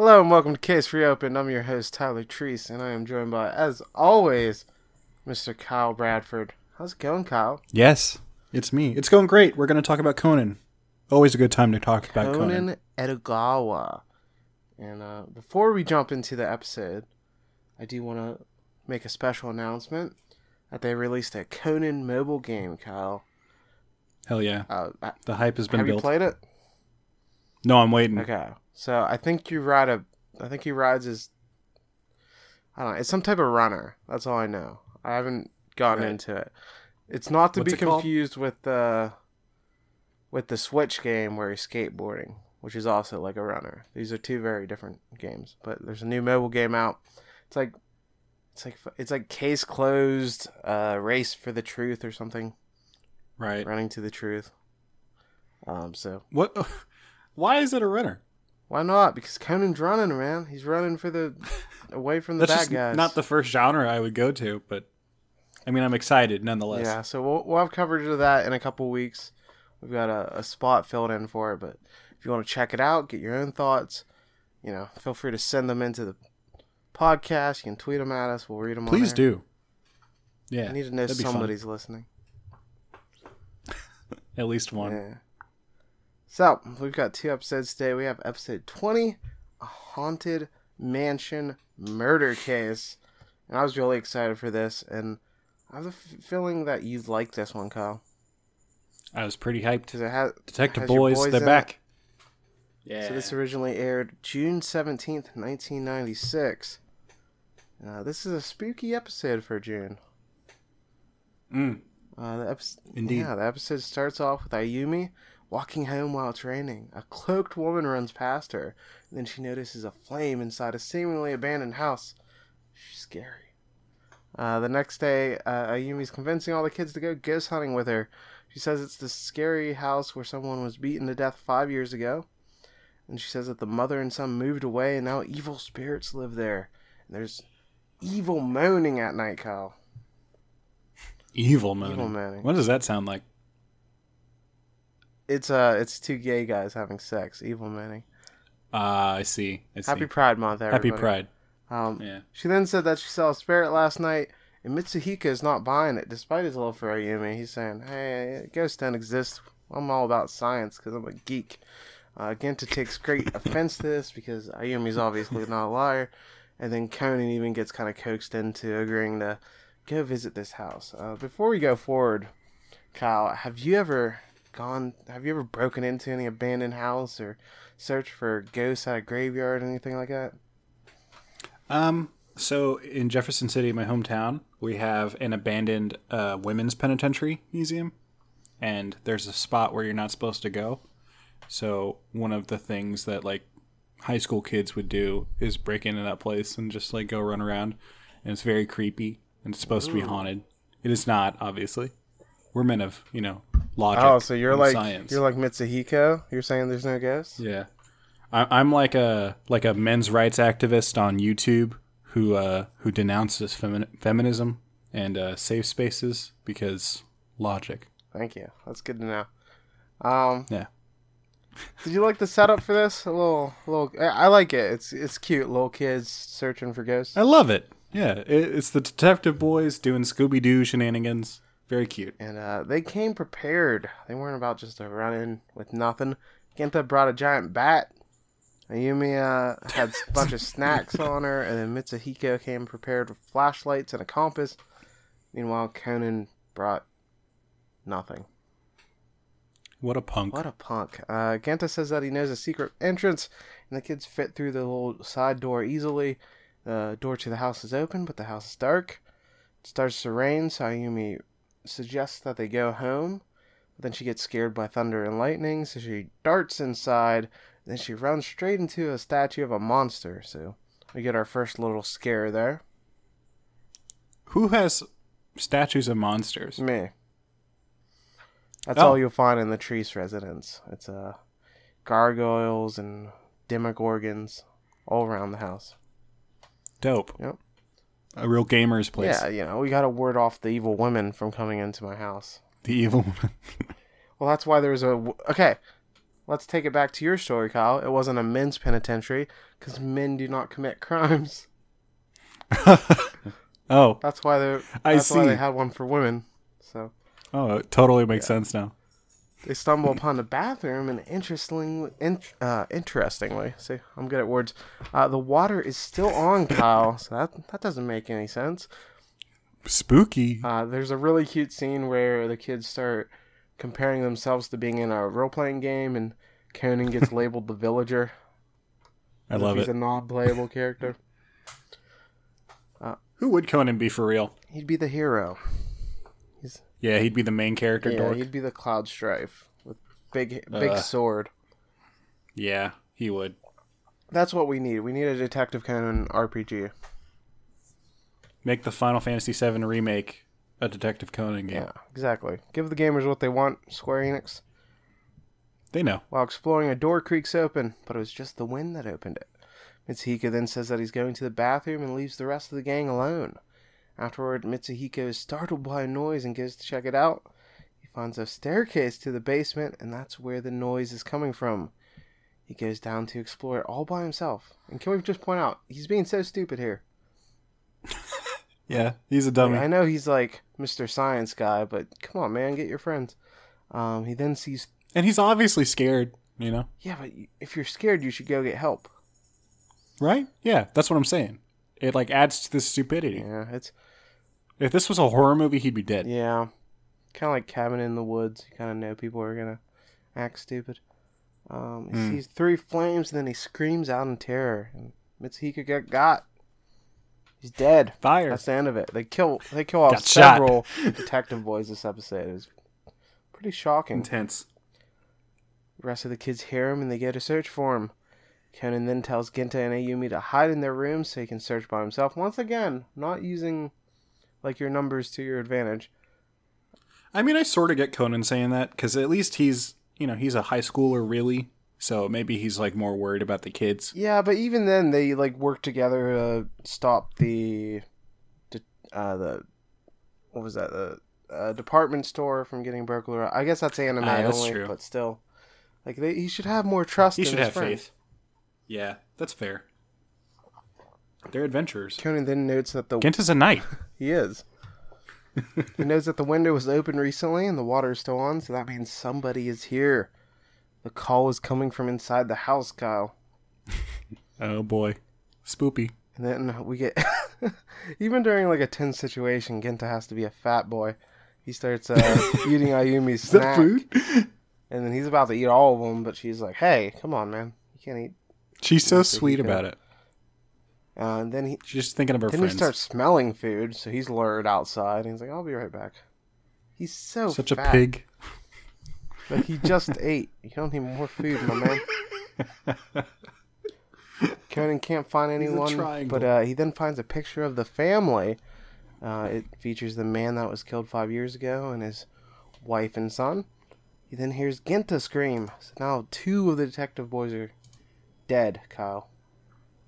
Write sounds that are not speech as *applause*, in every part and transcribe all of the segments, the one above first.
Hello and welcome to Case Reopened. I'm your host Tyler Treese, and I am joined by, as always, Mr. Kyle Bradford. How's it going, Kyle? Yes, it's me. It's going great. We're going to talk about Conan. Always a good time to talk about Conan. Conan Edogawa. And uh, before we jump into the episode, I do want to make a special announcement that they released a Conan mobile game, Kyle. Hell yeah. Uh, The hype has been have you played it? no, I'm waiting. Okay, so I think you ride a. I think he rides his. I don't know. It's some type of runner. That's all I know. I haven't gotten Right. into it. It's not to What's be it called? confused with the. With the Switch game where he's skateboarding, which is also like a runner. These are two very different games. But there's a new mobile game out. It's like. It's like it's like case closed, uh, race for the truth or something. Right. Running to the truth. Um. So What? *laughs* Why is it a runner? Why not? Because Conan's running, man. He's running for the *laughs* away from the That's bad guys. not the first genre I would go to, but I mean, I'm excited nonetheless. yeah. So we'll we'll have coverage of that in a couple weeks. We've got a, a spot filled in for it, but if you want to check it out, get your own thoughts, you know, feel free to send them into the podcast. You can tweet them at us. We'll read them. Please do. Yeah. I need to know that'd fun. somebody's listening. *laughs* At least one. Yeah. So we've got two episodes today. We have episode twenty, a haunted mansion murder case, and I was really excited for this. And I have a f- feeling that you'd like this one, Kyle, I was pretty hyped. because it has Detective has Boys, boys they're in back. Yeah. So this originally aired June seventeenth, nineteen ninety six. Uh, this is a spooky episode for June. Mm. Uh, the episode, Indeed. Yeah, the episode starts off with Ayumi walking home while it's raining. A cloaked woman runs past her, then she notices a flame inside a seemingly abandoned house. She's scary. Uh, the next day, uh, Ayumi's convincing all the kids to go ghost hunting with her. She says it's the scary house where someone was beaten to death five years ago. And she says that the mother and son moved away, and now evil spirits live there. And there's evil moaning at night, Kyle. Evil moaning. Evil moaning. What does that sound like? It's uh, it's two gay guys having sex. Evil moaning. Ah, I see. I see. Happy Pride Month, everybody. Happy Pride. Um, Yeah. She then said that she saw a spirit last night, and Mitsuhiko is not buying it, despite his love for Ayumi. He's saying, "Hey, ghosts don't exist. I'm all about science because I'm a geek." Uh, Genta takes great *laughs* offense to this because Ayumi's obviously not a liar, and then Conan even gets kind of coaxed into agreeing to go visit this house. Uh, before we go forward, Kyle, have you ever gone? Have you ever broken into any abandoned house or searched for ghosts at a graveyard, or anything like that? Um, so in Jefferson City, my hometown, we have an abandoned uh, women's penitentiary museum, and there's a spot where you're not supposed to go. So one of the things that like high school kids would do is break into that place and just like go run around, and it's very creepy and it's supposed to be haunted. It is not, obviously. We're men of you know logic. Oh, so you're like science. you're like Mitsuhiko. You're saying there's no ghosts? Yeah, I, I'm like a like a men's rights activist on YouTube who uh, who denounces femi- feminism and uh, safe spaces because logic. Thank you. That's good to know. Um, Yeah. did you like the setup for this? A little, little. I I like it. It's it's cute. Little kids searching for ghosts. I love it. Yeah, it, it's the detective boys doing Scooby Doo shenanigans. Very cute. And uh, they came prepared. They weren't about just to run in with nothing. Genta brought a giant bat. Ayumi uh, had a bunch of *laughs* snacks on her, and then Mitsuhiko came prepared with flashlights and a compass. Meanwhile, Conan brought nothing. What a punk. What a punk. Uh, Genta says that he knows a secret entrance, and the kids fit through the little side door easily. The door to the house is open, but the house is dark. It starts to rain, so Ayumi suggests that they go home. But then she gets scared by thunder and lightning, so she darts inside. Then she runs straight into a statue of a monster. So we get our first little scare there. Who has statues of monsters? Me. That's Oh. all you'll find in the Treese residence. It's uh, gargoyles and demogorgons all around the house. Dope. Yep. A real gamer's place. Yeah, you know, we got to ward off the evil women from coming into my house. The evil woman. *laughs* Well, that's why there's a. Okay. let's take it back to your story, Kyle. It wasn't a men's penitentiary because men do not commit crimes. *laughs* oh, That's why they. I That's why see. they had one for women. So oh, it totally makes sense now. They stumble upon the bathroom, and interestingly, in, uh, interestingly, see, I'm good at words. Uh, the water is still on, Kyle. So that that doesn't make any sense. Spooky. Uh, there's a really cute scene where the kids start comparing themselves to being in a role playing game, and Conan gets *laughs* labeled the villager. I love he's it. He's a non-playable character. Who would Conan be for real? He'd be the hero. Yeah, he'd be the main character. Yeah, dork. he'd be the Cloud Strife with big big Ugh. sword. Yeah, he would. That's what we need. We need a Detective Conan RPG. Make the Final Fantasy VII remake a Detective Conan game. Yeah, exactly. Give the gamers what they want, Square Enix. They know. While exploring, a door creaks open, but it was just the wind that opened it. Mitsuhiko then says that he's going to the bathroom and leaves the rest of the gang alone. Afterward, Mitsuhiko is startled by a noise and goes to check it out. He finds a staircase to the basement, and that's where the noise is coming from. He goes down to explore it all by himself. And can we just point out, he's being so stupid here. *laughs* Yeah, he's a dummy. I know he's like Mr. Science Guy, but come on, man, get your friends. Um, he then sees, and he's obviously scared, you know? yeah, but if you're scared, you should go get help. Right? Yeah, that's what I'm saying. It like adds to the stupidity. Yeah, it's If this was a horror movie, he'd be dead. Yeah. Kind of like Cabin in the Woods. You kind of know people are going to act stupid. Um, he Hmm. sees three flames and then he screams out in terror. And Mitsuhiko got got. He's dead. Fire. That's the end of it. They kill they kill off several detective boys this episode. It was pretty shocking. Intense. The rest of the kids hear him and they go to search for him. Conan then tells Genta and Ayumi to hide in their room so he can search by himself. Once again, not using like your numbers to your advantage. I mean, I sort of get Conan saying that because at least he's, you know, he's a high schooler, really. So maybe he's like more worried about the kids. Yeah, but even then, they like work together to stop the, uh, the, what was that? The uh, department store from getting burglarized. I guess that's anime Ah, that's only, true. but still, like they, he should have more trust. He in should his have friends. faith. Yeah, that's fair. They're adventurers. Conan then notes that the Genta's a knight. *laughs* he is. he knows that the window was open recently and the water is still on, so that means somebody is here. The call is coming from inside the house, Kyle. *laughs* Oh boy, spoopy. And then we get *laughs* even during like a tense situation, Genta has to be a fat boy. He starts uh, eating Ayumi's snack, food? and then he's about to eat all of them, but she's like, "Hey, come on, man, you can't eat." She's so sweet about it. Uh, and then he She's just thinking of her then friends. he starts smelling food, so he's lured outside. And he's like, "I'll be right back." He's so Such a pig. Like he just *laughs* ate. You don't need more food, my man. *laughs* Conan can't find anyone, but uh, he then finds a picture of the family. Uh, it features the man that was killed five years ago and his wife and son. He then hears Genta scream. So now two of the detective boys are dead. Kyle,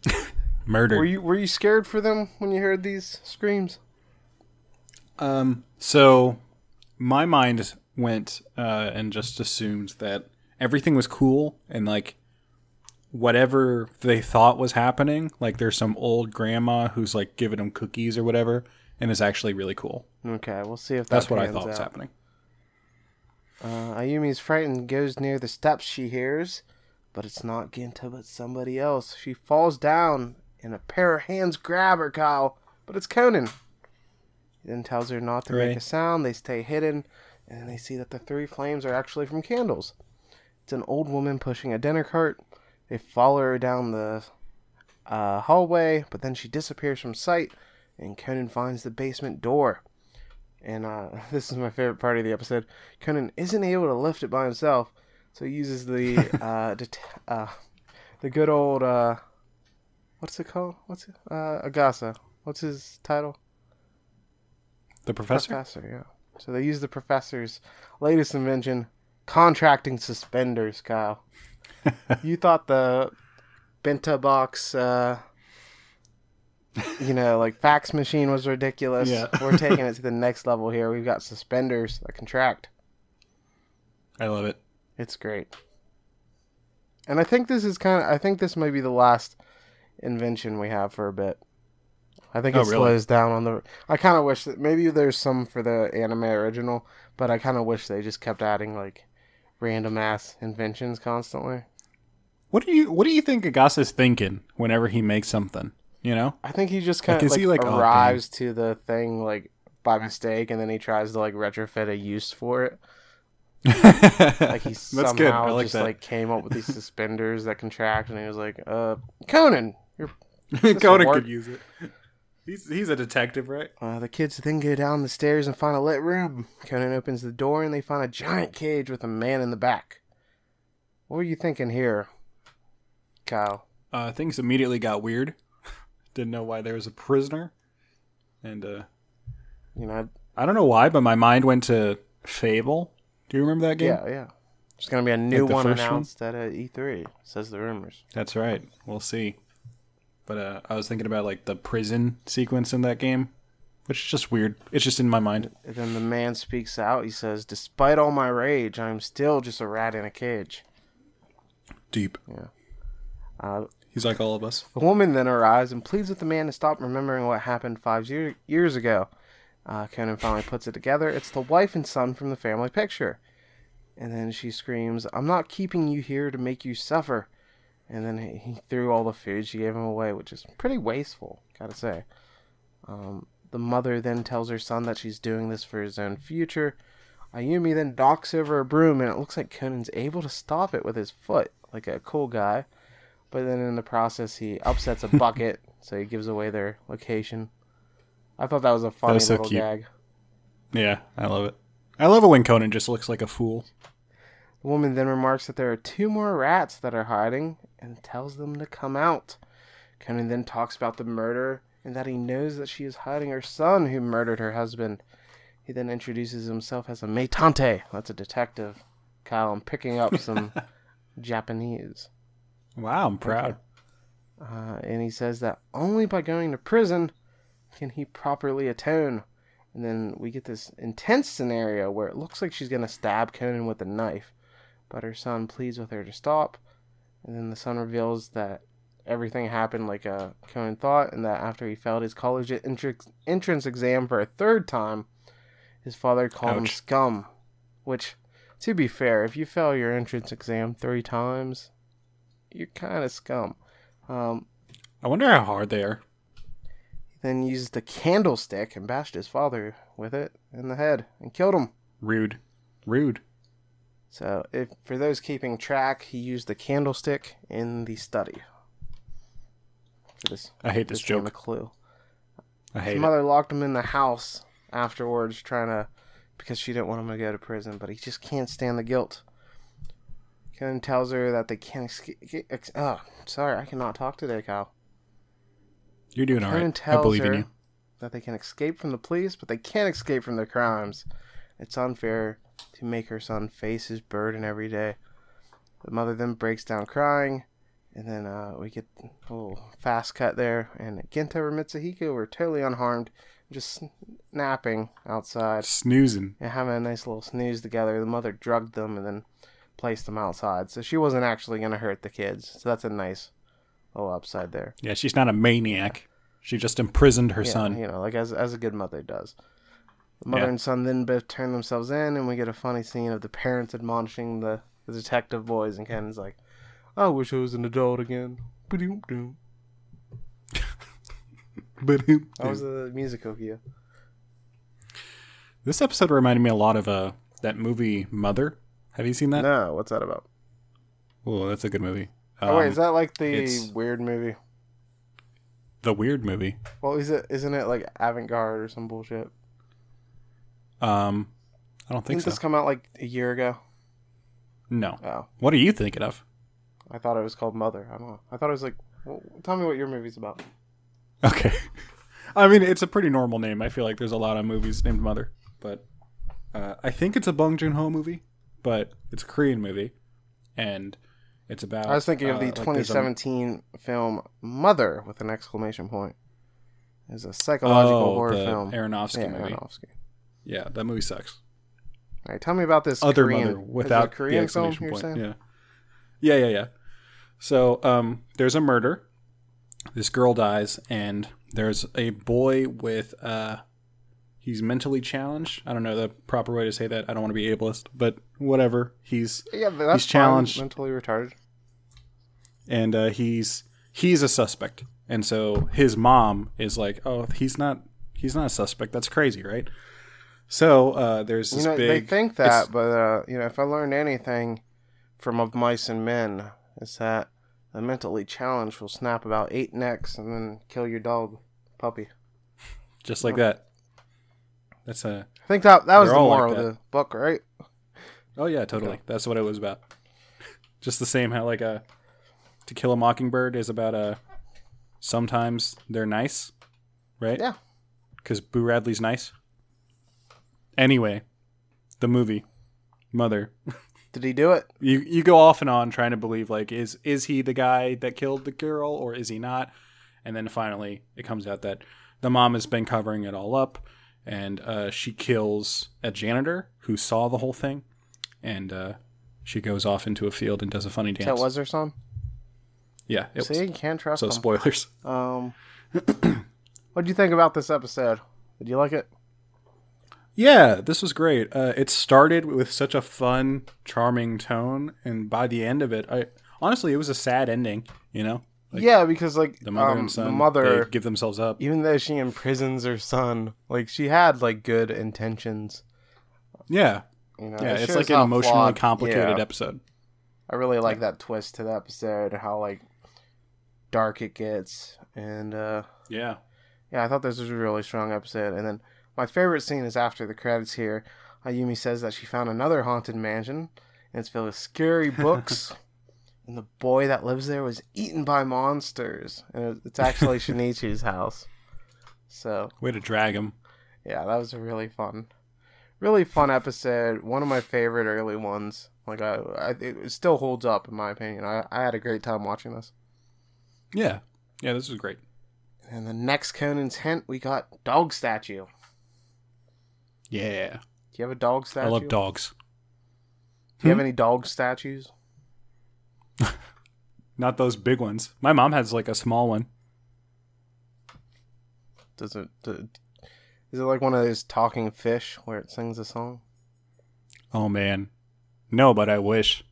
*laughs* Murdered. were you were you scared for them when you heard these screams? Um. So, my mind went uh, and just assumed that everything was cool and like whatever they thought was happening, like there's some old grandma who's like giving them cookies or whatever, and is actually really cool. Okay, we'll see if that That's what I pans thought was happening. Uh, Ayumi's frightened, goes near the steps she hears, but it's not Genta, but somebody else. She falls down, and a pair of hands grab her, Kyle, but it's Conan. He then tells her not to make a sound. They stay hidden, and they see that the three flames are actually from candles. It's an old woman pushing a dinner cart. They follow her down the uh, hallway, but then she disappears from sight, and Conan finds the basement door. And uh, *laughs* this is my favorite part of the episode. Conan isn't able to lift it by himself, so he uses the *laughs* uh, det- uh, the good old uh, what's it called? What's it? Uh, Agasa. What's his title? The professor. Professor. Yeah. So they use the professor's latest invention, contracting suspenders. Kyle, *laughs* you thought the Benta box. Uh, you know, like fax machine was ridiculous. Yeah. We're *laughs* taking it to the next level here. We've got suspenders that contract. I love it. It's great. And I think this is kind of. I think this might be the last invention we have for a bit. I think it Oh, really? slows down on the. I kind of wish that maybe there's some for the anime original, but I kind of wish they just kept adding like random ass inventions constantly. What do you What do you think Agasa's thinking whenever he makes something? You know, I think he just kind of like, he like, oh, arrives to the thing like by mistake, and then he tries to like retrofit a use for it. *laughs* Like he That's somehow like just that. like came up with these suspenders that contract, and he was like, "Uh, Conan, *laughs* Conan work. could use it. *laughs* He's he's a detective, right? Uh, the kids then go down the stairs and find a lit room. Conan opens the door and they find a giant cage with a man in the back. What were you thinking here, Kyle? Uh, things immediately got weird. *laughs* Didn't know why there was a prisoner, and uh, You know, I don't know why, but my mind went to Fable. Do you remember that game? yeah, yeah. There's gonna be a new the one first one? announced at uh, E3. Says the rumors. That's right. We'll see. But uh, I was thinking about like the prison sequence in that game, which is just weird. It's just in my mind. And then the man speaks out. He says, "Despite all my rage, I am still just a rat in a cage." Deep. Uh, He's like all of us. The woman then arrives and pleads with the man to stop remembering what happened five year- years ago. Uh, Conan finally puts it together. It's the wife and son from the family picture. And then she screams, I'm not keeping you here to make you suffer. And then he, he threw all the food she gave him away, which is pretty wasteful, gotta say. Um, the mother then tells her son that she's doing this for his own future. Ayumi then knocks over a broom, and it looks like Conan's able to stop it with his foot, like a cool guy. But then in the process, he upsets a *laughs* bucket, so he gives away their location. I thought that was a funny was so little cute. gag. Yeah, I love it. I love it when Conan just looks like a fool. The woman then remarks that there are two more rats that are hiding and tells them to come out. Conan then talks about the murder and that he knows that she is hiding her son who murdered her husband. He then introduces himself as a metante. That's a detective. Kyle, I'm picking up some *laughs* Japanese. Wow, I'm proud. Uh, and he says that only by going to prison can he properly atone. And then we get this intense scenario where it looks like she's going to stab Conan with a knife, but her son pleads with her to stop. And then the son reveals that everything happened like uh, Conan thought, and that after he failed his college entr- entrance exam for a third time, his father called him scum. Which, to be fair, if you fail your entrance exam three times, you're kind of scum. Um, I wonder how hard they are. He then used the candlestick and bashed his father with it in the head and killed him. Rude. Rude. So, if for those keeping track, he used the candlestick in the study. For this, I hate this this game a clue. I hate. His mother locked him in the house afterwards, trying to because she didn't want him to go to prison, but he just can't stand the guilt. Ken tells her that they can't escape. Ex- oh, sorry, I cannot talk today, Kyle. You're doing all right. I believe her in you. that they can escape from the police, but they can't escape from their crimes. It's unfair to make her son face his burden every day. The mother then breaks down crying, and then uh, we get a little fast cut there. And Genta or Mitsuhiko were totally unharmed, just napping outside Snoozing. and having a nice little snooze together. The mother drugged them and then placed them outside, so she wasn't actually going to hurt the kids. So that's a nice little upside there. Yeah, she's not a maniac. She just imprisoned her Yeah, son. You know, like as as a good mother does. The mother Yeah. and son then both turn themselves in, and we get a funny scene of the parents admonishing the, the detective boys, and Ken's like, "I wish I was an adult again." Ba-doom-doom. *laughs* But That was the music of you. This episode reminded me a lot of uh, that movie Mother. Have you seen that? No, what's that about? Oh, that's a good movie. oh wait, Um, is that like the weird movie? the weird movie? Well, is it? Isn't it like avant-garde or some bullshit? Um, I don't think Didn't so. this come out like a year ago? No. Oh, What are you thinking of? I thought it was called Mother. I don't know. I thought it was like. Well, tell me what your movie's about. Okay. *laughs* I mean, it's a pretty normal name. I feel like there's a lot of movies named Mother, but uh, I think it's a Bong Joon Ho movie, but it's a Korean movie, and it's about. I was thinking of uh, the like there's a- 2017 film Mother with an exclamation point. It's a psychological Oh, horror film. Aronofsky yeah, movie. Aronofsky. Yeah, that movie sucks. All right, tell me about this Other Korean, Mother without Korean the film. exclamation You're point. Yeah, yeah, yeah, yeah. So um, there's a murder. This girl dies, and there's a boy with uh, he's mentally challenged. I don't know the proper way to say that. I don't want to be ableist, but whatever. He's Yeah, but that's He's challenged. Fine. Mentally retarded. and uh, he's he's a suspect, and so his mom is like, "Oh, he's not he's not a suspect. That's crazy, right?" So uh, there's this You know, big. they think that, but uh, you know, if I learned anything from Of Mice and Men, it's that the mentally challenged will snap about eight necks and then kill your dog, puppy. just like that. That's a I think that that was the all like moral of the book, right? Oh yeah, totally. That's what it was about. Just the same how like a To Kill a Mockingbird is about a sometimes they're nice, right? Yeah. Because Boo Radley's nice. Anyway, the movie Mother. Did he do it? You you go off and on trying to believe like is is he the guy that killed the girl or is he not? And then finally it comes out that the mom has been covering it all up and uh, she kills a janitor who saw the whole thing and uh, she goes off into a field and does a funny dance. That was their son. yeah, it See, was. you can't trust So them. spoilers. Um, *clears throat* what do you think about this episode? Did you like it? Yeah, this was great. Uh, it started with such a fun, charming tone, and by the end of it, I honestly it was a sad ending. You know, Like, yeah, because like the mother um, and son, the mother, they give themselves up. even though she imprisons her son, like she had like good intentions. Yeah, You know, yeah, it it's like an emotionally flawed- complicated yeah. episode. I really like that twist to the episode, how like dark it gets, and uh Yeah, yeah, I thought this was a really strong episode. And then my favorite scene is after the credits here. Ayumi says that she found another haunted mansion, and it's filled with scary books. *laughs* and the boy that lives there was eaten by monsters, and it's actually *laughs* Shinichi's house. So way to drag him. yeah, that was a really fun, really fun episode. One of my favorite early ones. Like I, I it still holds up in my opinion. I, I had a great time watching this. Yeah, yeah, this was great. And the next Conan's hint, we got dog statue. Yeah, Do you have a dog statue? I love dogs. Do you have Hmm? any dog statues? *laughs* Not those big ones. My mom has like a small one. Does it? Do, is it like one of those talking fish where it sings a song? Oh man, no, but I wish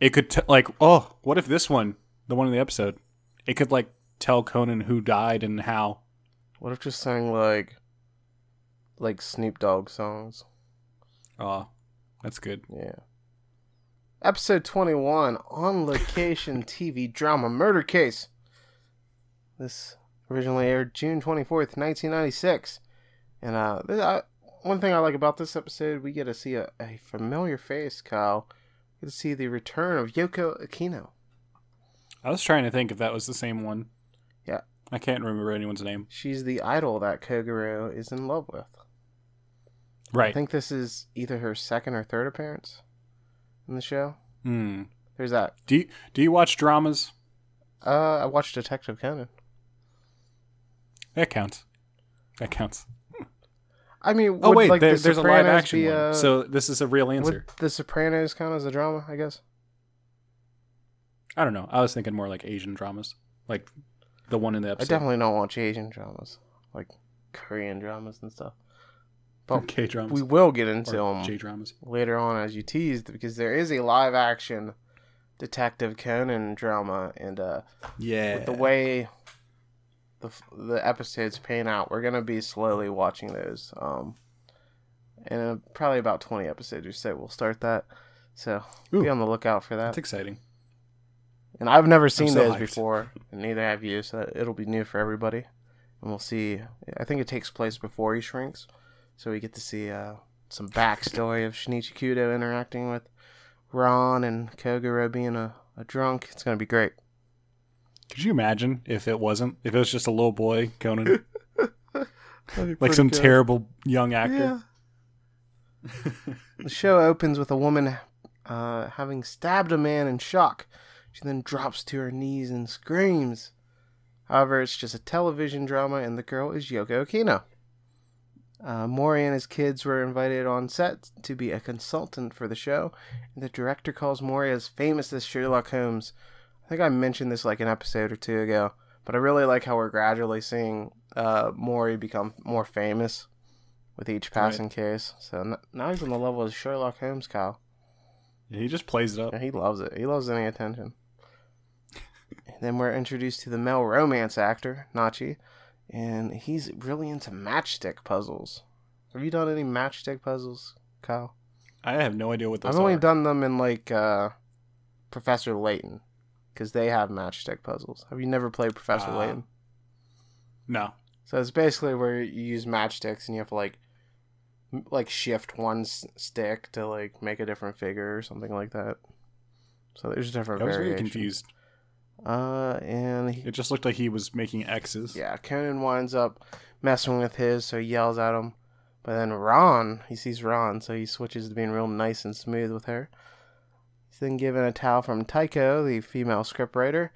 it could. T- like, oh, what if this one, the one in the episode, it could like tell Conan who died and how. What if just saying like, like Snoop Dogg songs? Oh, that's good. Yeah. Episode 21 On Location *laughs* TV Drama Murder Case. This originally aired June 24th, 1996. And uh, I, one thing I like about this episode, we get to see a, a familiar face, Kyle. We get to see the return of Yoko Okino. I was trying to think if that was the same one. Yeah. I can't remember anyone's name. She's the idol that Kogoro is in love with. I think this is either her second or third appearance in the show. Hmm. There's that. Do you, do you watch dramas? Uh, I watched Detective Conan. That counts. That counts. I mean, Oh would, wait, like, there, The there's a live action be, one. uh, so this is a real answer. The Sopranos count as a drama? I guess. I don't know. I was thinking more like Asian dramas, like the one in the episode. I definitely don't watch Asian dramas, like Korean dramas and stuff. But *laughs* K dramas. we will get into them J dramas. later on, as you teased, because there is a live action Detective Conan drama, and uh, Yeah. with the way the the episodes pan out, we're gonna be slowly watching those. Um, and uh, probably about twenty episodes or so, we'll start that. So be on the lookout for that. It's exciting. And I've never seen so those hyped. before, and neither have you, so it'll be new for everybody. And we'll see. I think it takes place before he shrinks, so we get to see uh, some backstory of Shinichi Kudo interacting with Ran and Kogoro being a, a drunk. It's gonna be great. Could you imagine if it wasn't? If it was just a little boy Conan, *laughs* like some terrible young actor? the show opens with a woman uh, having stabbed a man in shock. She then drops to her knees and screams. However, it's just a television drama, and the girl is Yoko Okino. Uh, Mori and his kids were invited on set to be a consultant for the show, and the director calls Mori as famous as Sherlock Holmes I think I mentioned this like an episode or two ago, but I really like how we're gradually seeing uh, Mori become more famous with each passing case. So n- now he's on the level of Sherlock Holmes, Kyle. He just plays it up. Yeah, he loves it. He loves any attention. *laughs* and then we're introduced to the male romance actor, Nachi, and he's really into matchstick puzzles. Have you done any matchstick puzzles, Kyle? I have no idea what those I've only are. done them in like uh, Professor Layton, because they have matchstick puzzles. Have you never played Professor Ah. Layton? no. So it's basically where you use matchsticks and you have to like like shift one s- stick to like make a different figure or something like that. So there's different I was very variations. confused. Uh, and he, It just looked like he was making X's. yeah, Conan winds up messing with his, so he yells at him. But then Ran, he sees Ran, so he switches to being real nice and smooth with her. He's then given a towel from Taiko, the female scriptwriter,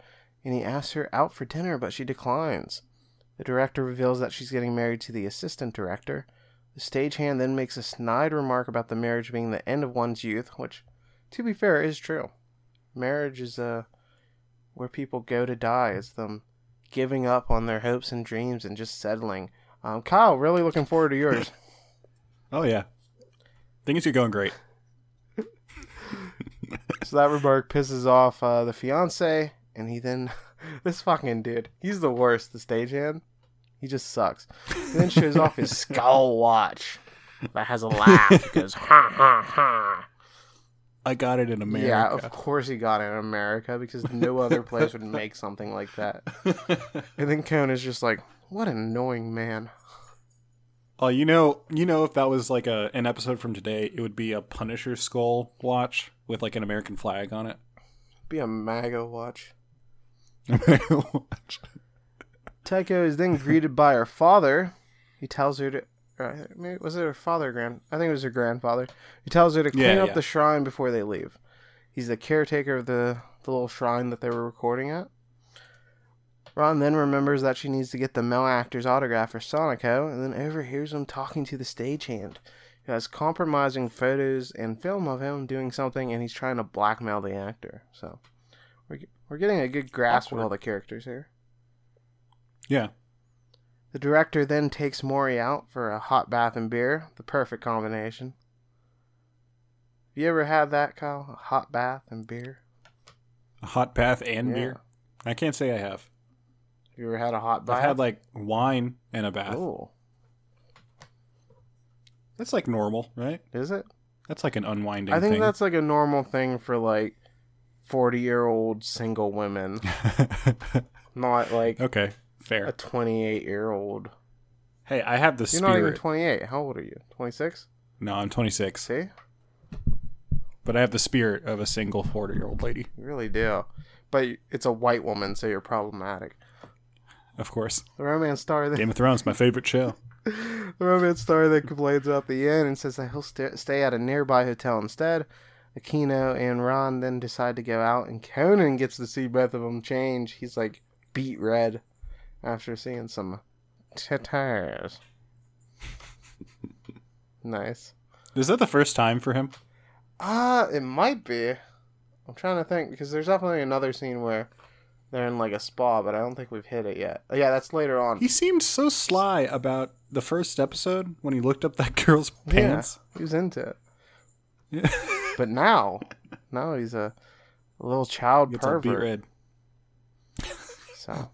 and he asks her out for dinner, but she declines. The director reveals that she's getting married to the assistant director. The stagehand then makes a snide remark about the marriage being the end of one's youth, which, to be fair, is true. Marriage is uh, where people go to die. is them giving up on their hopes and dreams and just settling. Um, Kyle, really looking forward to yours. *laughs* Oh yeah. Things are going great. so that remark pisses off uh, the fiance, and he then *laughs* this fucking dude, he's the worst. The stagehand, he just sucks. He then shows off his *laughs* skull watch that has a laugh. He goes ha ha ha. I got it in America. Yeah, of course he got it in America because no *laughs* other place would make something like that. *laughs* And then Conan's just like, what an annoying man. Oh, you know, you know, if that was like a an episode from today, it would be a Punisher skull watch with like an American flag on it. Be a MAGA watch. *laughs* watch. Taiko is then greeted by her father. He tells her to. Uh, maybe, was it her father or grand? I think it was her grandfather. He tells her to clean Yeah, up yeah. the shrine before they leave. He's the caretaker of the, the little shrine that they were recording at. Ran then remembers that she needs to get the male actor's autograph for Sonoko, and then overhears him talking to the stagehand, who has compromising photos and film of him doing something, and he's trying to blackmail the actor. So, we're, we're getting a good grasp of all the characters here. Yeah. The director then takes Mori out for a hot bath and beer, the perfect combination. Have you ever had that, Kyle? A hot bath and beer? A hot bath and Yeah. beer. I can't say I have. Have you ever had a hot bath? I've had like wine and a bath. Oh, That's like normal, right? is it? That's like an unwinding I think thing. that's like a normal thing for like forty-year-old single women, *laughs* not like okay, a twenty-eight-year-old. Hey, I have the spirit You're not even twenty-eight. How old are you? Twenty-six. no, I'm 26, See, but I have the spirit of a single 40 year old lady. you really do. But it's a white woman, so you're problematic. Of course, The romance star. That- Game of Thrones, my favorite show. *laughs* The romance star that complains about the inn and says that he'll st- stay at a nearby hotel instead. Okino and Ran then decide to go out, and Conan gets to see both of them change. He's like beat red after seeing some tatars. nice. Is that the first time for him? Ah, it might be. I'm trying to think because there's definitely another scene where they're in like a spa, but I don't think we've hit it yet. Yeah, that's later on. He seemed so sly about the first episode when he looked up that *laughs* girl's pants. Yeah, he was into it. Yeah. *laughs* But now, now he's a, little child beat pervert. red. So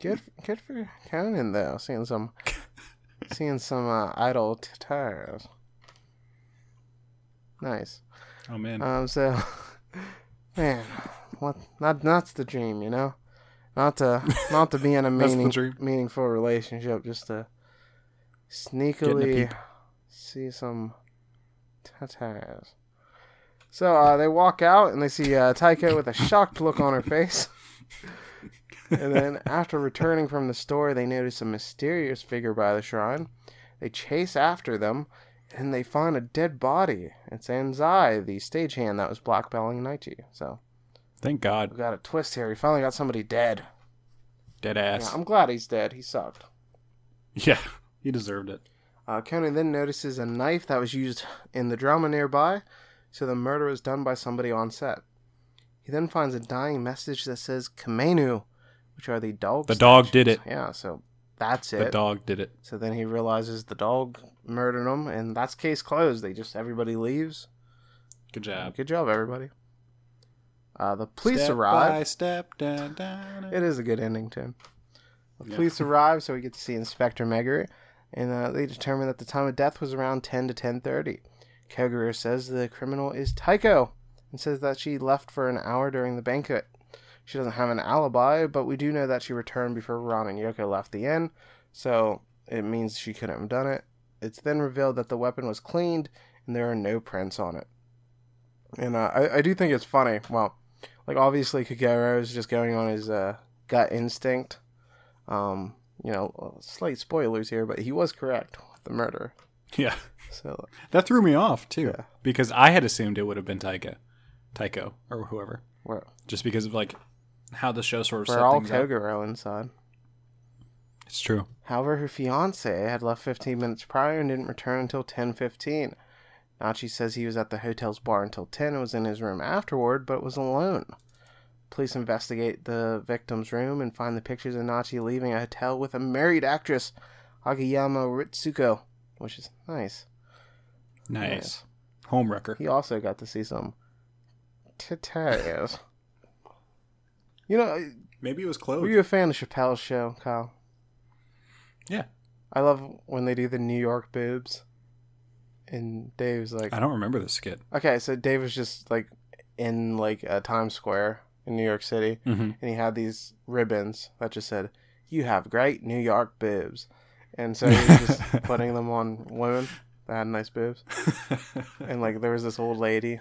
good, good for Conan though. Seeing some, *laughs* seeing some uh, idol tatars. Nice. Oh man. Um. So, *laughs* man, what? Not that's the dream, you know. Not to not to be in a *laughs* meaning, meaningful relationship, just to sneakily see some tatars. So uh, they walk out and they see uh, Taiko with a shocked look on her face. And then, after returning from the store, they notice a mysterious figure by the shrine. They chase after them, and they find a dead body. It's Anzai, the stagehand that was blackbelling Nachi. So Thank God. we got a twist here. We finally got somebody dead. Dead Yeah, ass. I'm glad he's dead. He sucked. Yeah, *laughs* he deserved it. Uh, Conan then notices a knife that was used in the drama nearby, so the murder was done by somebody on set. He then finds a dying message that says Kamenu, which are the dog. The dog did it. Yeah, so that's it. The dog did it. So then he realizes the dog murdered him, and that's case closed. They just everybody leaves. Good job. Good job, everybody. Uh, the police Step arrive. by step, down, down. It is a good ending, Tim. The Yeah. police *laughs* arrive, so we get to see Inspector Megure, and uh, they determine that the time of death was around 10 to 10.30. Kogoro says the criminal is Taiko, and says that she left for an hour during the banquet. She doesn't have an alibi, but we do know that she returned before Ran and Yoko left the inn, so it means she couldn't have done it. It's then revealed that the weapon was cleaned, and there are no prints on it. And uh, I, I do think it's funny. Well, like obviously Kogoro is just going on his uh, gut instinct. Um, you know, slight spoilers here, but he was correct with the murder. Yeah. So That threw me off too, Yeah. because I had assumed it would have been Taika, Taiko, or whoever, we're, just because of like how the show sort of set we're all things up. Inside. It's true. However, her fiance had left 15 minutes prior and didn't return until 10:15. Nachi says he was at the hotel's bar until 10 and was in his room afterward, but was alone. Police investigate the victim's room and find the pictures of Nachi leaving a hotel with a married actress, Agayama Ritsuko, which is nice. Nice. Homewrecker. He also got to see some titties. You know, Maybe it was close. were you a fan of Chappelle's show, Kyle? Yeah. I love when they do the New York boobs. And Dave's like, I don't remember the skit. okay, so Dave was just like in like uh, Times Square in New York City, Mm-hmm. and he had these ribbons that just said, "You have great New York boobs," and so he was just *laughs* putting them on women that had nice boobs. *laughs* And like there was this old lady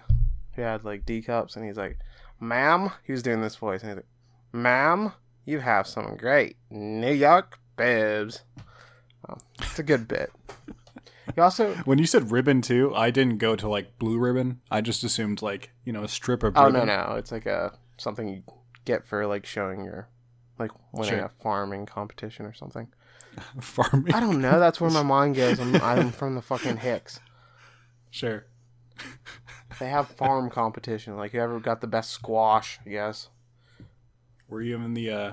who had like D cups, and he's like, "Ma'am," he was doing this voice, and he's like, "Ma'am, you have some great New York bibs. Oh, it's a good bit. He also, *laughs* when you said ribbon too, I didn't go to like blue ribbon. I just assumed like you know a strip of oh ribbon. Oh, no, no, it's like a something you get for like showing your, like winning Sure. a farming competition or something. *laughs* Farming. I don't know. That's where my mind goes. I'm, I'm *laughs* from the fucking Hicks. Sure. They have farm competition. Like whoever got the best squash, I guess. Were you in the uh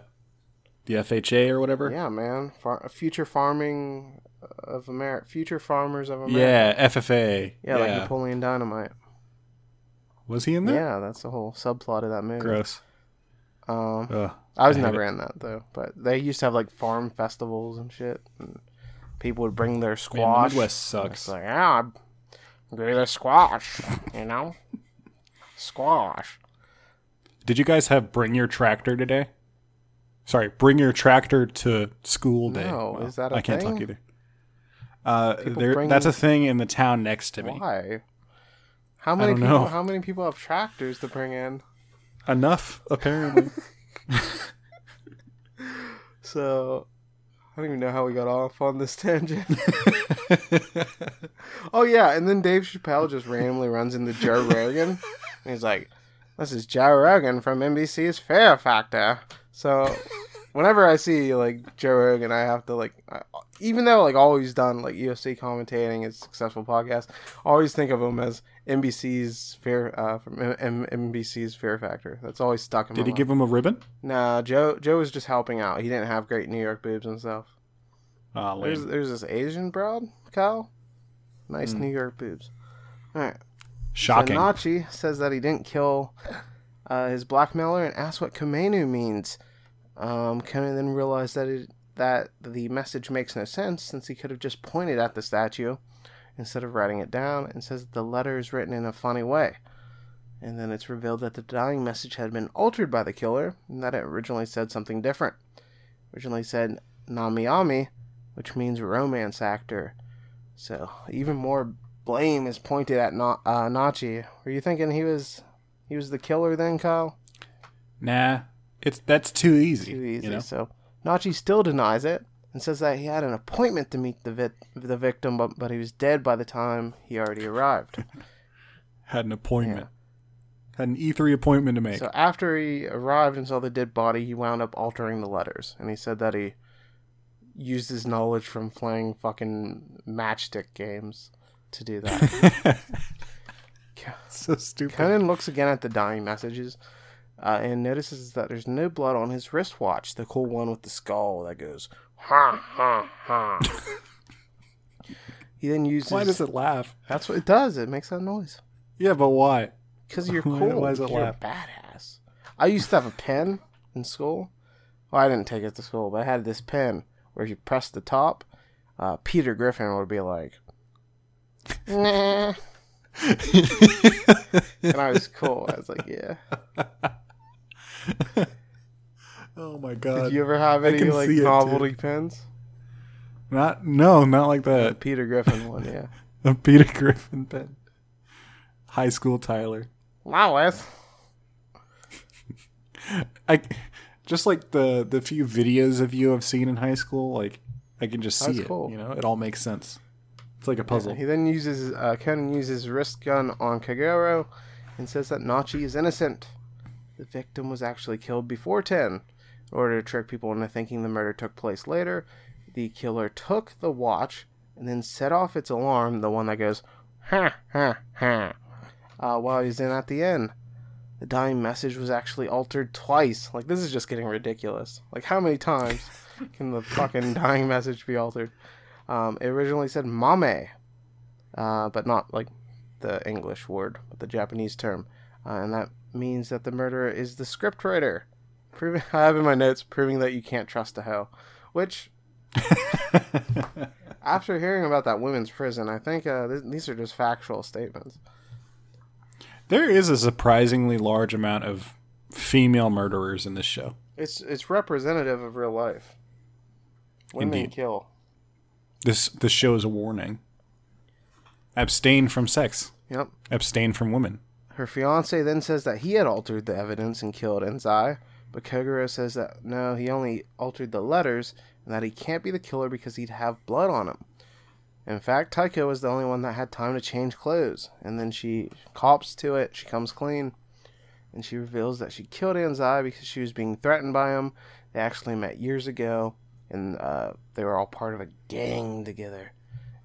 the FHA or whatever? Yeah, man. Far- future farming of America. Future farmers of America. Yeah, FFA. Yeah, like Napoleon Dynamite. Was he in there? Yeah, that's the whole subplot of that movie. Gross. Um, Ugh. I was I never in that though, but they used to have like farm festivals and shit. And people would bring their Man, squash. the Midwest It's sucks. like, yeah, I grew the squash, *laughs* you know, squash. Did you guys have bring your tractor today? Sorry, bring your tractor to school day. No, is that a I can't thing? talk either. Uh, there, bring- that's a thing in the town next to me. Why? How many don't people? know. How many people have tractors to bring in? Enough, apparently. *laughs* So I don't even know how we got off on this *laughs* tangent. *laughs* oh yeah, and then Dave Chappelle just randomly runs into Joe Rogan, and he's like, "This is Joe Rogan from NBC's Fear Factor." So *laughs* whenever I see like Joe Rogan, I have to like, I, even though like always done like UFC commentating is successful podcast, I always think of him as NBC's Fear uh, from M- M- NBC's Fear Factor. That's always stuck in my head. Did my he mind. give him a ribbon? Nah, Joe Joe was just helping out. He didn't have great New York boobs himself. Oh, There's there's this Asian broad, Kyle. Nice Hmm. New York boobs. Alright. Shocking. Says that he didn't kill uh, his blackmailer and asks what Kamenu means. Um, then realized that it, that the message makes no sense since he could have just pointed at the statue instead of writing it down and says that the letter is written in a funny way. And then it's revealed that the dying message had been altered by the killer and that it originally said something different. Originally said Namiami, which means romance actor. So even more blame is pointed at Na- uh, Nachi. Were you thinking he was he was the killer then, Kyle? nah, it's that's too easy. Too easy. You know? So Nachi still denies it and says that he had an appointment to meet the vit- the victim, but, but he was dead by the time he already arrived. *laughs* Had an appointment. Had an E3 appointment to make. So after he arrived and saw the dead body, he wound up altering the letters, and he said that he used his knowledge from playing fucking matchstick games to do that. *laughs* so stupid. Conan looks again at the dying messages uh, and notices that there's no blood on his wristwatch, the cool one with the skull that goes ha ha ha. *laughs* he then uses. Why does it laugh? That's what it does. It makes that noise. Yeah, but why? Because you're *laughs* cool. why does it you're laugh? a badass. I used to have a pen in school. Well, I didn't take it to school, but I had this pen where if you press the top, uh, Peter Griffin would be like, nah. and I was cool. I was like, yeah. *laughs* Oh my god. Did you ever have any like novelty pens? Not no, not like The that. Peter Griffin one, yeah. *laughs* A Peter Griffin pen. High school Tyler. Wow, Wes. *laughs* I just like the the few videos of you I've seen in high school, like I can just see That's it. cool. You know, it all makes sense. It's like a puzzle. He then uses uh, Conan uses wrist gun on Kogoro and says that Nachi is innocent. The victim was actually killed before 10. In order to trick people into thinking the murder took place later, the killer took the watch and then set off its alarm, the one that goes ha ha ha, uh, while he's in at the end. The dying message was actually altered twice. Like this is just getting ridiculous. Like how many times *laughs* can the fucking dying message be altered? Um, it originally said mame, uh, but not like the English word, but the Japanese term, uh, and that means that the murderer is the scriptwriter. Proving, *laughs* I have in my notes proving that you can't trust a hoe, which *laughs* after hearing about that women's prison, I think uh, th- these are just factual statements. there is a surprisingly large amount of female murderers in this show. It's it's representative of real life. Women Indeed. kill. This this show is a warning. Abstain from sex. Yep. Abstain from women. Her fiance then says that he had altered the evidence and killed Anzai, but Kogoro says that no, he only altered the letters and that he can't be the killer because he'd have blood on him. In fact, Taiko was the only one that had time to change clothes, and then she cops to it, she comes clean, and she reveals that she killed Anzai because she was being threatened by him. They actually met years ago, and uh, they were all part of a gang together.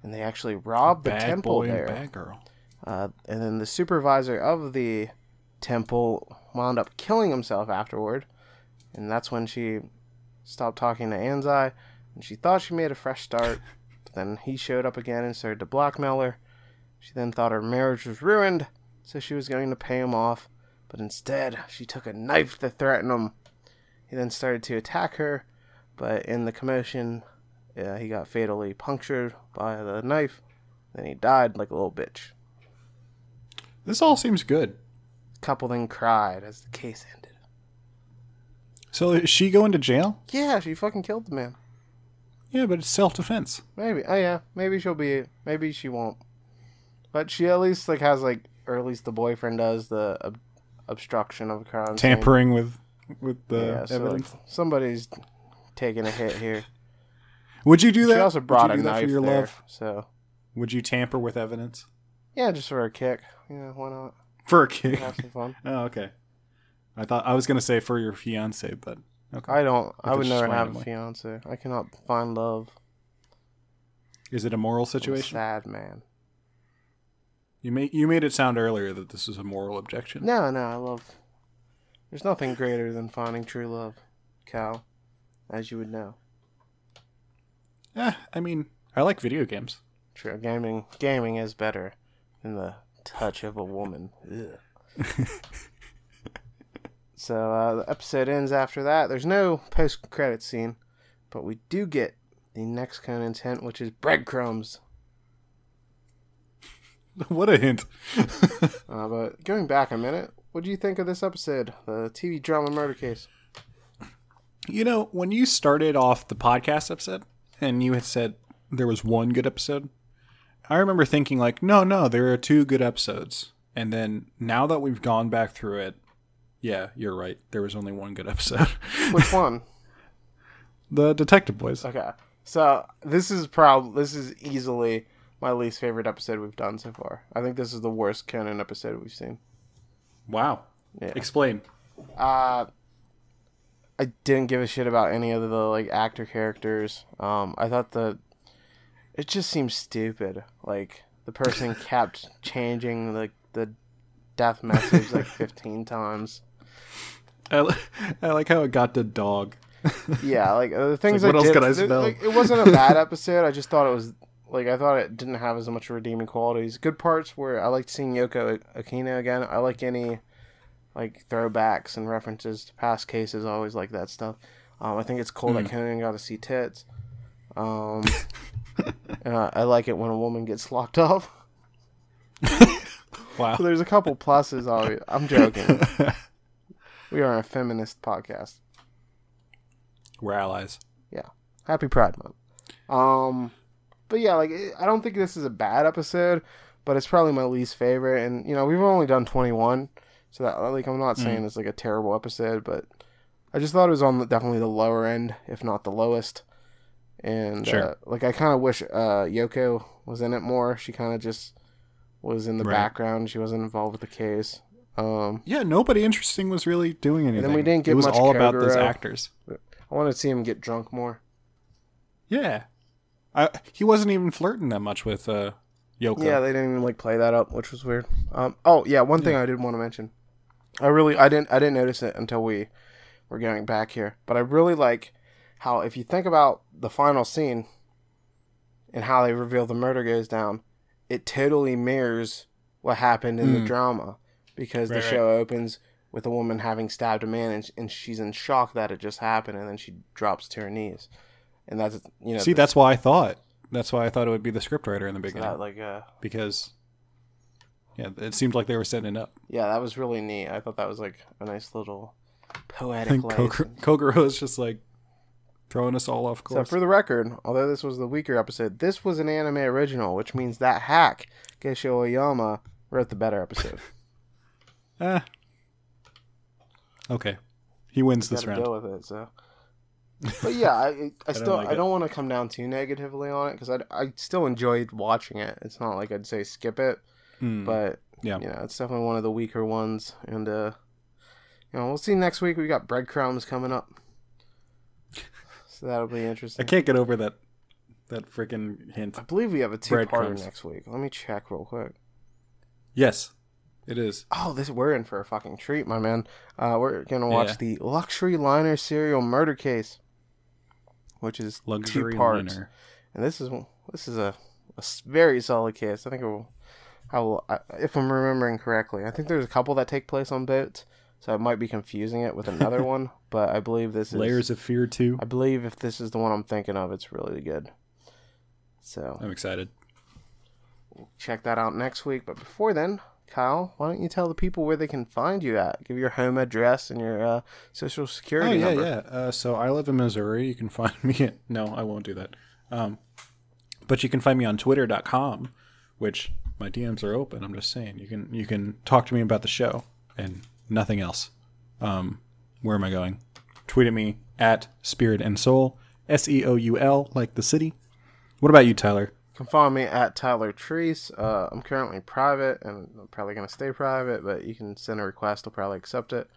And they actually robbed the bad temple boy there. and bad girl. Uh, and then the supervisor of the temple wound up killing himself afterward. And that's when she stopped talking to Anzai. And she thought she made a fresh start. but *laughs* then he showed up again and started to blackmail her. She then thought her marriage was ruined. So she was going to pay him off. But instead, she took a knife to threaten him. He then started to attack her. But in the commotion, uh, he got fatally punctured by the knife. and he died like a little bitch. This all seems good. couple then cried as the case ended. So is she going to jail? Yeah, she fucking killed the man. Yeah, but it's self defense. Maybe. Oh yeah. Maybe she'll be. Maybe she won't. But she at least like has like, or at least the boyfriend does the ob- obstruction of a crime. scene. Tampering with with the Yeah. So like, evidence. somebody's taking a hit here. Would you do that? She also Would brought you a that knife for your there. love? So Would you tamper with evidence yeah, just for a kick. Yeah, why not? for a kick? Have some fun. *laughs* oh, okay. I thought I was gonna say for your fiance, but okay. I don't. I would just never have a randomly. fiance. I cannot find love. Is it a moral I'm a situation? sad man. You made you made it sound earlier that this is a moral objection. No, no, I love. There's nothing greater than finding true love, Cal, as you would know. Eh, I mean, I like video games. True, gaming gaming is better than the touch of a woman. *laughs* So uh, the episode ends after that. There's no post credit scene, but we do get the next Conan's hint, which is breadcrumbs. *laughs* what a hint. *laughs* Uh, but going back a minute, what do you think of this episode, the TV drama murder case? You know, when you started off the podcast episode and you had said there was one good episode, I remember thinking like, no, no, there are two good episodes. And then now that we've gone back through it, yeah, you're right. There was only one good episode. *laughs* Which one? the Detective Boys. Okay. So this is prob this is easily my least favorite episode we've done so far. I think this is the worst Conan episode we've seen. Wow. Yeah. Explain. Uh I didn't give a shit about any of the like actor characters. Um I thought the it just seems stupid. Like the person *laughs* kept changing like the death message like *laughs* 15 times. I, li- I like how it got to dog. *laughs* yeah, like uh, the things like, what I else did, could I like, it wasn't a bad episode. I just thought it was like I thought it didn't have as much redeeming qualities. Good parts were I liked seeing Yoko Okino again. I like any like throwbacks and references to past cases. I always like that stuff. Um, I think it's cool Hmm. that Conan got to see tits. Um, *laughs* and I, I like it when a woman gets locked up. *laughs* Wow. So there's a couple pluses. Always. I'm joking. *laughs* we are a feminist podcast. We're allies. Yeah. Happy Pride Month. Um, but yeah, like I don't think this is a bad episode, but it's probably my least favorite. And you know, we've only done 21, so that like I'm not saying it's like a terrible episode, but I just thought it was on the, definitely the lower end, if not the lowest. And Sure. uh, like I kind of wish uh, Yoko was in it more. She kind of just was in the Right. background. She wasn't involved with the case. Um, Yeah, nobody interesting was really doing anything. Then we didn't get It was much all about those actors. I wanted to see him get drunk more. Yeah. I, he wasn't even flirting that much with uh, Yoko. Yeah, they didn't even like play that up, which was weird. Um, oh yeah, one thing I did want to mention. I really, I didn't, I didn't notice it until we were going back here, but I really like how if you think about the final scene and how they reveal the murder goes down, it totally mirrors what happened in the Mm. drama because Right, the show opens with a woman having stabbed a man and, and she's in shock that it just happened, and then she drops to her knees, and that's you know See, that's why I thought. That's why I thought it would be the scriptwriter in the beginning that like uh because yeah, it seemed like they were setting it up. Yeah, that was really neat. I thought that was like a nice little poetic. Kogoro Kogoro is just like throwing us all off So course. for the record, although this was the weaker episode, this was an anime original, which means that hack Gosho Aoyama wrote the better episode. Ah. *laughs* Okay, he wins this round. deal with it. So, *laughs* but yeah, I, I don't still like I don't want to come down too negatively on it because I I still enjoyed watching it. It's not like I'd say skip it, Hmm. but yeah, you know it's definitely one of the weaker ones. And uh, you know we'll see next week. We got breadcrumbs coming up, so that'll be interesting. I can't get over that that freaking hint. I believe we have a two-parter next week. Let me check real quick. Yes, it is. Oh, this we're in for a fucking treat, my man. Uh, we're gonna watch Yeah. the luxury liner serial murder case, which is Luxury two parts. liner. and this is this is a very solid case. I think it will. I will, if I'm remembering correctly, I think there's a couple that take place on boats, so I might be confusing it with another *laughs* one. But I believe this is Layers of Fear too. I believe if this is the one I'm thinking of, it's really good. So I'm excited. check that out next week. But before then, Kyle, why don't you tell the people where they can find you at? Give your home address and your uh, social security Oh yeah, number. yeah. Uh, so I live in Missouri. You can find *laughs* me. At, no, I won't do that. Um, but you can find me on Twitter.com, which my DMs are open. I'm just saying you can you can talk to me about the show and nothing else. Um, where am I going? Tweet at me at Spirit and Soul, S E O U L, like the city. What about you, Tyler? You can follow me at Tyler Treese. Uh, I'm currently private, and I'm probably gonna stay private. But you can send a request; I'll probably accept it.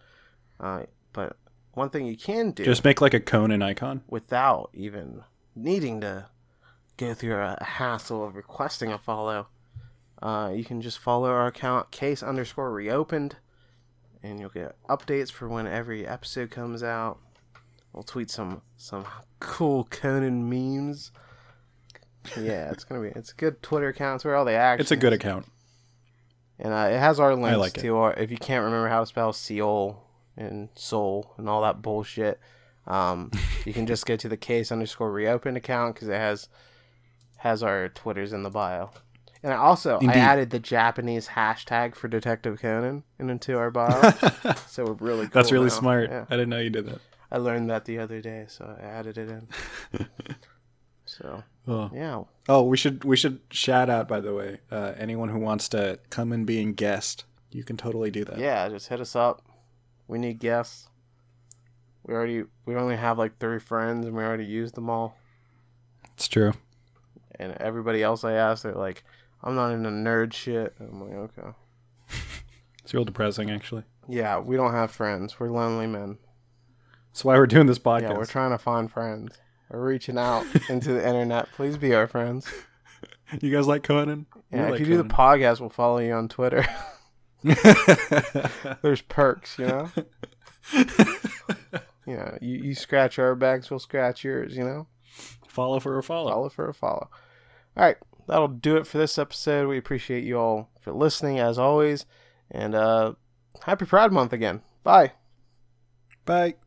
Uh, but one thing you can do Just make like a Conan icon. without even needing to go through a hassle of requesting a follow. Uh, you can just follow our account, case underscore reopened, and you'll get updates for when every episode comes out. We'll tweet some some cool Conan memes. Yeah, it's gonna be it's a good Twitter account. It's where all the action. It's a good account. and uh, it has our links like it. to our. If you can't remember how to spell Seol and Soul and all that bullshit, um, *laughs* you can just go to the case underscore reopened account because it has has our Twitters in the bio. And I also I added the Japanese hashtag for Detective Conan into our bio, *laughs* so we're really cool That's really now. smart. Yeah, I didn't know you did that. I learned that the other day, so I added it in. *laughs* so Oh. yeah, Oh, we should we should shout out by the way. Uh, anyone who wants to come and be a guest, you can totally do that. yeah, just hit us up. We need guests. We already we only have like three friends, and we already used them all. It's true. And everybody else I asked, they're like, "I'm not into nerd shit." I'm like, okay. *laughs* It's real depressing, actually. Yeah, we don't have friends. We're lonely men. That's why we're doing this podcast. Yeah, we're trying to find friends. We're reaching out *laughs* into the internet. Please be our friends. you guys like Conan? Yeah, We if like you do the podcast, we'll follow you on Twitter. *laughs* There's perks, you know. you know, you, you scratch our backs, we'll scratch yours. You know, follow for a follow. follow for a follow. All right, that'll do it for this episode. We appreciate you all for listening as always, and uh, happy Pride Month again. Bye. Bye.